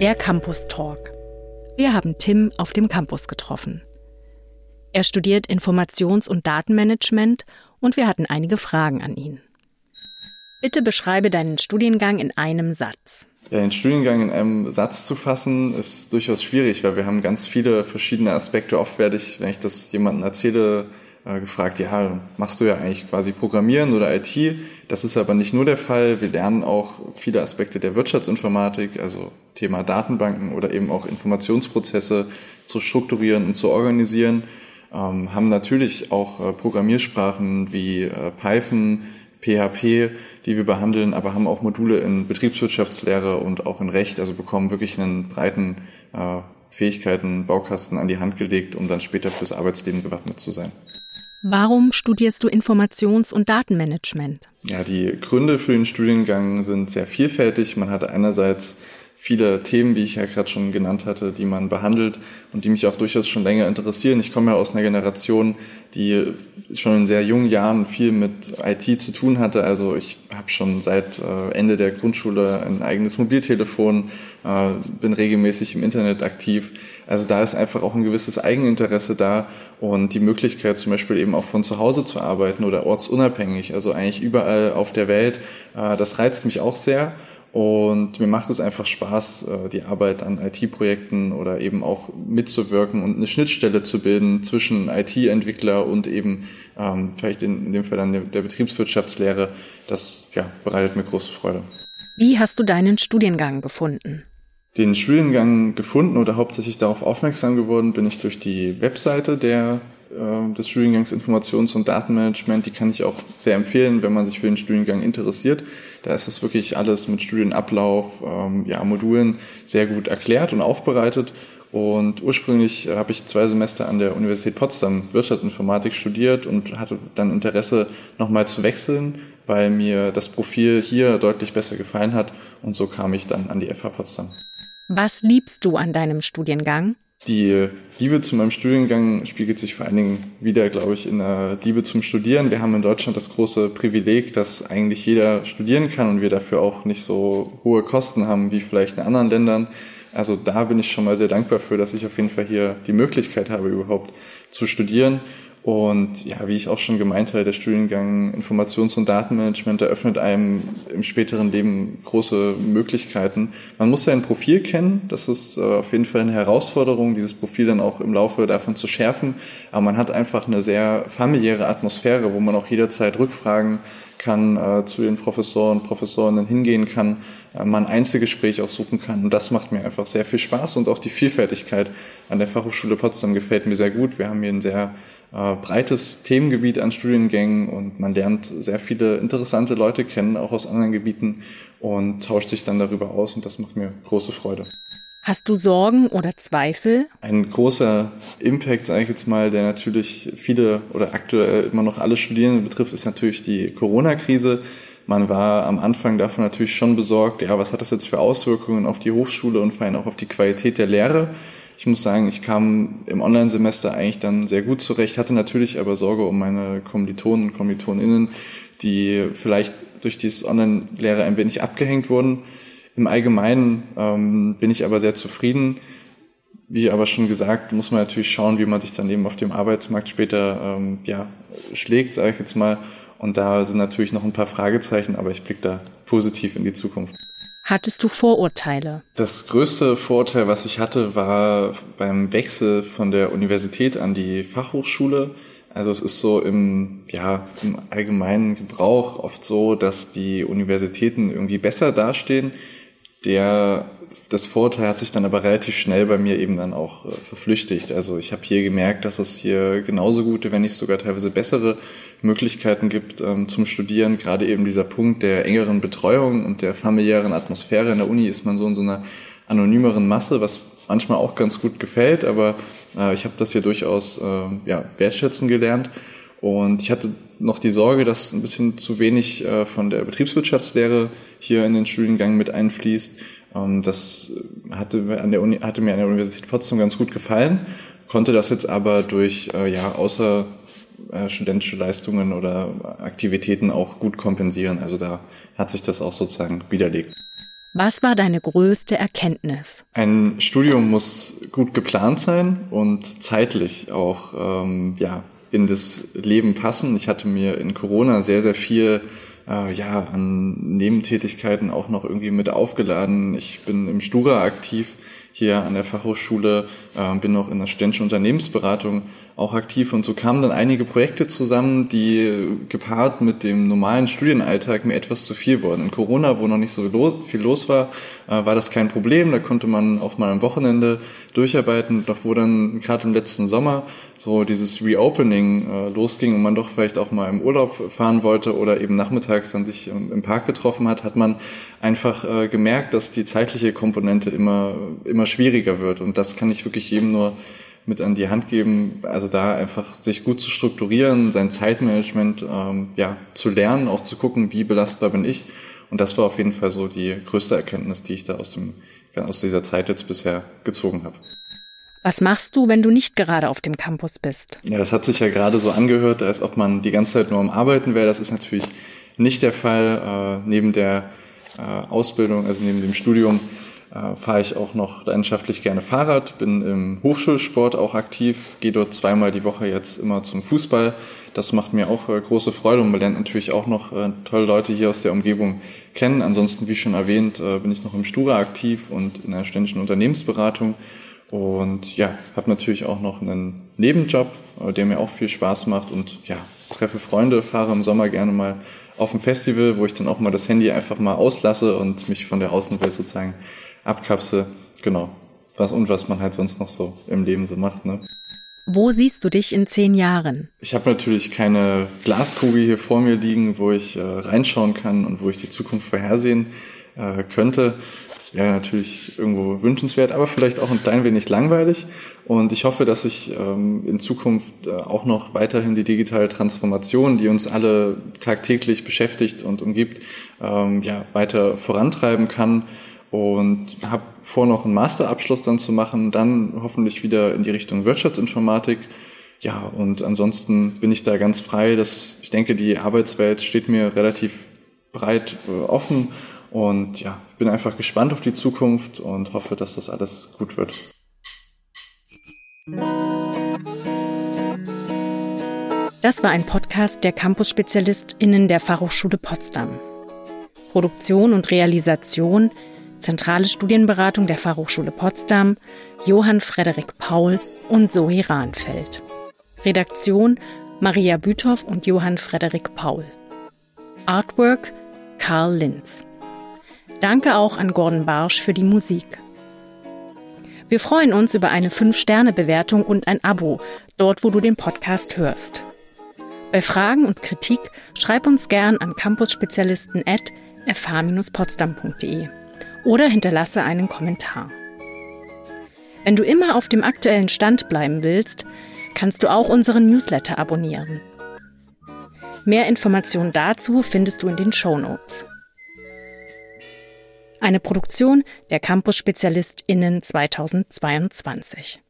Der Campus Talk. Wir haben Tim auf dem Campus getroffen. Er studiert Informations- und Datenmanagement und wir hatten einige Fragen an ihn. Bitte beschreibe deinen Studiengang in einem Satz. Ja, den Studiengang in einem Satz zu fassen, ist durchaus schwierig, weil wir haben ganz viele verschiedene Aspekte. Oft werde ich, wenn ich das jemandem erzähle, äh, gefragt, ja, machst du ja eigentlich quasi Programmieren oder IT? Das ist aber nicht nur der Fall. Wir lernen auch viele Aspekte der Wirtschaftsinformatik, also Thema Datenbanken oder eben auch Informationsprozesse zu strukturieren und zu organisieren. Ähm, haben natürlich auch äh, Programmiersprachen wie äh, Python, PHP, die wir behandeln, aber haben auch Module in Betriebswirtschaftslehre und auch in Recht, also bekommen wirklich einen breiten äh, Fähigkeiten, Baukasten an die Hand gelegt, um dann später fürs Arbeitsleben gewappnet zu sein. Warum studierst du Informations- und Datenmanagement? Ja, die Gründe für den Studiengang sind sehr vielfältig. Man hat einerseits viele Themen, wie ich ja gerade schon genannt hatte, die man behandelt und die mich auch durchaus schon länger interessieren. Ich komme ja aus einer Generation, die schon in sehr jungen Jahren viel mit IT zu tun hatte. Also ich habe schon seit äh, Ende der Grundschule ein eigenes Mobiltelefon, äh, bin regelmäßig im Internet aktiv. Also da ist einfach auch ein gewisses Eigeninteresse da und die Möglichkeit zum Beispiel eben auch von zu Hause zu arbeiten oder ortsunabhängig, also eigentlich überall auf der Welt, äh, das reizt mich auch sehr. Und mir macht es einfach Spaß, äh, die Arbeit an IT-Projekten oder eben auch mitzuwirken und eine Schnittstelle zu bilden zwischen IT-Entwickler und eben ähm, vielleicht in, dem Fall dann der Betriebswirtschaftslehre. Das ja, bereitet mir große Freude. Wie hast du deinen Studiengang gefunden? Den Studiengang gefunden oder hauptsächlich darauf aufmerksam geworden bin ich durch die Webseite der des Studiengangs Informations- und Datenmanagement, die kann ich auch sehr empfehlen, wenn man sich für den Studiengang interessiert. Da ist es wirklich alles mit Studienablauf, ähm, ja, Modulen sehr gut erklärt und aufbereitet. Und ursprünglich habe ich zwei Semester an der Universität Potsdam Wirtschaftsinformatik studiert und hatte dann Interesse, nochmal zu wechseln, weil mir das Profil hier deutlich besser gefallen hat. Und so kam ich dann an die FH Potsdam. Was liebst du an deinem Studiengang? Die Liebe zu meinem Studiengang spiegelt sich vor allen Dingen wieder, glaube ich, in der Liebe zum Studieren. Wir haben in Deutschland das große Privileg, dass eigentlich jeder studieren kann und wir dafür auch nicht so hohe Kosten haben wie vielleicht in anderen Ländern. Also da bin ich schon mal sehr dankbar für, dass ich auf jeden Fall hier die Möglichkeit habe, überhaupt zu studieren. Und ja, wie ich auch schon gemeint habe, der Studiengang Informations- und Datenmanagement eröffnet einem im späteren Leben große Möglichkeiten. Man muss sein Profil kennen. Das ist äh, auf jeden Fall eine Herausforderung, dieses Profil dann auch im Laufe davon zu schärfen. Aber man hat einfach eine sehr familiäre Atmosphäre, wo man auch jederzeit Rückfragen kann, äh, zu den Professoren, und Professorinnen hingehen kann, äh, man Einzelgespräch auch suchen kann. Und das macht mir einfach sehr viel Spaß und auch die Vielfältigkeit an der Fachhochschule Potsdam gefällt mir sehr gut. Wir haben hier ein sehr äh, breites Themengebiet an Studiengängen und man lernt sehr viele interessante Leute kennen, auch aus anderen Gebieten und tauscht sich dann darüber aus und das macht mir große Freude. Hast du Sorgen oder Zweifel? Ein großer Impact, sage ich jetzt mal, der natürlich viele oder aktuell immer noch alle Studierende betrifft, ist natürlich die Corona-Krise. Man war am Anfang davon natürlich schon besorgt, ja, was hat das jetzt für Auswirkungen auf die Hochschule und vor allem auch auf die Qualität der Lehre. Ich muss sagen, ich kam im Online-Semester eigentlich dann sehr gut zurecht, hatte natürlich aber Sorge um meine Kommilitonen und Kommilitoninnen, die vielleicht durch dieses Online-Lehre ein wenig abgehängt wurden. Im Allgemeinen ähm, bin ich aber sehr zufrieden. Wie aber schon gesagt, muss man natürlich schauen, wie man sich dann eben auf dem Arbeitsmarkt später ähm, ja, schlägt, sage ich jetzt mal. Und da sind natürlich noch ein paar Fragezeichen, aber ich blicke da positiv in die Zukunft. Hattest du Vorurteile? Das größte Vorurteil, was ich hatte, war beim Wechsel von der Universität an die Fachhochschule. Also es ist so im, ja, im allgemeinen Gebrauch oft so, dass die Universitäten irgendwie besser dastehen. Der das Vorteil hat sich dann aber relativ schnell bei mir eben dann auch äh, verflüchtigt. Also ich habe hier gemerkt, dass es hier genauso gute, wenn nicht sogar teilweise bessere Möglichkeiten gibt ähm, zum Studieren. Gerade eben dieser Punkt der engeren Betreuung und der familiären Atmosphäre in der Uni ist man so in so einer anonymeren Masse, was manchmal auch ganz gut gefällt, aber äh, ich habe das hier durchaus äh, ja, wertschätzen gelernt. Und ich hatte noch die Sorge, dass ein bisschen zu wenig äh, von der Betriebswirtschaftslehre hier in den Studiengang mit einfließt. Das hatte, an der Uni, hatte mir an der Universität Potsdam ganz gut gefallen, konnte das jetzt aber durch äh, ja, außer äh, studentische Leistungen oder Aktivitäten auch gut kompensieren. Also da hat sich das auch sozusagen widerlegt. Was war deine größte Erkenntnis? Ein Studium muss gut geplant sein und zeitlich auch ähm, ja, in das Leben passen. Ich hatte mir in Corona sehr, sehr viel äh, ja, an Nebentätigkeiten auch noch irgendwie mit aufgeladen. Ich bin im Stura aktiv hier an der Fachhochschule, äh, bin noch in der studentischen Unternehmensberatung auch aktiv und so kamen dann einige Projekte zusammen, die gepaart mit dem normalen Studienalltag mir etwas zu viel wurden. In Corona, wo noch nicht so viel los war, äh, war das kein Problem. Da konnte man auch mal am Wochenende durcharbeiten. Doch wo dann gerade im letzten Sommer so dieses Reopening äh, losging und man doch vielleicht auch mal im Urlaub fahren wollte oder eben nachmittags dann sich im Park getroffen hat, hat man einfach äh, gemerkt, dass die zeitliche Komponente immer, immer schwieriger wird. Und das kann ich wirklich jedem nur mit an die Hand geben, also da einfach sich gut zu strukturieren, sein Zeitmanagement ähm, ja, zu lernen, auch zu gucken, wie belastbar bin ich. Und das war auf jeden Fall so die größte Erkenntnis, die ich da aus, dem, aus dieser Zeit jetzt bisher gezogen habe. Was machst du, wenn du nicht gerade auf dem Campus bist? Ja, das hat sich ja gerade so angehört, als ob man die ganze Zeit nur am Arbeiten wäre. Das ist natürlich nicht der Fall. Äh, neben der äh, Ausbildung, also neben dem Studium, äh, fahre ich auch noch leidenschaftlich gerne Fahrrad, bin im Hochschulsport auch aktiv, gehe dort zweimal die Woche jetzt immer zum Fußball. Das macht mir auch äh, große Freude und man lernt natürlich auch noch äh, tolle Leute hier aus der Umgebung kennen. Ansonsten, wie schon erwähnt, äh, bin ich noch im Stura aktiv und in einer ständischen Unternehmensberatung. Und ja, habe natürlich auch noch einen Nebenjob, äh, der mir auch viel Spaß macht und ja, treffe Freunde, fahre im Sommer gerne mal auf ein Festival, wo ich dann auch mal das Handy einfach mal auslasse und mich von der Außenwelt sozusagen abkapsel. Genau. Was und was man halt sonst noch so im Leben so macht. Ne? Wo siehst du dich in zehn Jahren? Ich habe natürlich keine Glaskugel hier vor mir liegen, wo ich äh, reinschauen kann und wo ich die Zukunft vorhersehen äh, könnte. Das wäre natürlich irgendwo wünschenswert, aber vielleicht auch ein klein wenig langweilig. Und ich hoffe, dass ich ähm, in Zukunft äh, auch noch weiterhin die digitale Transformation, die uns alle tagtäglich beschäftigt und umgibt, ähm, ja, weiter vorantreiben kann und habe vor, noch einen Masterabschluss dann zu machen, dann hoffentlich wieder in die Richtung Wirtschaftsinformatik. Ja, und ansonsten bin ich da ganz frei. Dass, ich denke, die Arbeitswelt steht mir relativ breit äh, offen und ja, bin einfach gespannt auf die Zukunft und hoffe, dass das alles gut wird. Das war ein Podcast der Campus-SpezialistInnen der Fachhochschule Potsdam. Produktion und Realisation Zentrale Studienberatung der Fachhochschule Potsdam, Johann Frederik Paul und Zoe Rahnfeld. Redaktion Maria Büthoff und Johann Frederik Paul. Artwork Karl Linz. Danke auch an Gordon Barsch für die Musik. Wir freuen uns über eine 5-Sterne-Bewertung und ein Abo, dort wo du den Podcast hörst. Bei Fragen und Kritik schreib uns gern an campusspezialisten at fh-potsdam.de oder hinterlasse einen Kommentar. Wenn du immer auf dem aktuellen Stand bleiben willst, kannst du auch unseren Newsletter abonnieren. Mehr Informationen dazu findest du in den Show Notes. Eine Produktion der Campus-SpezialistInnen 2022.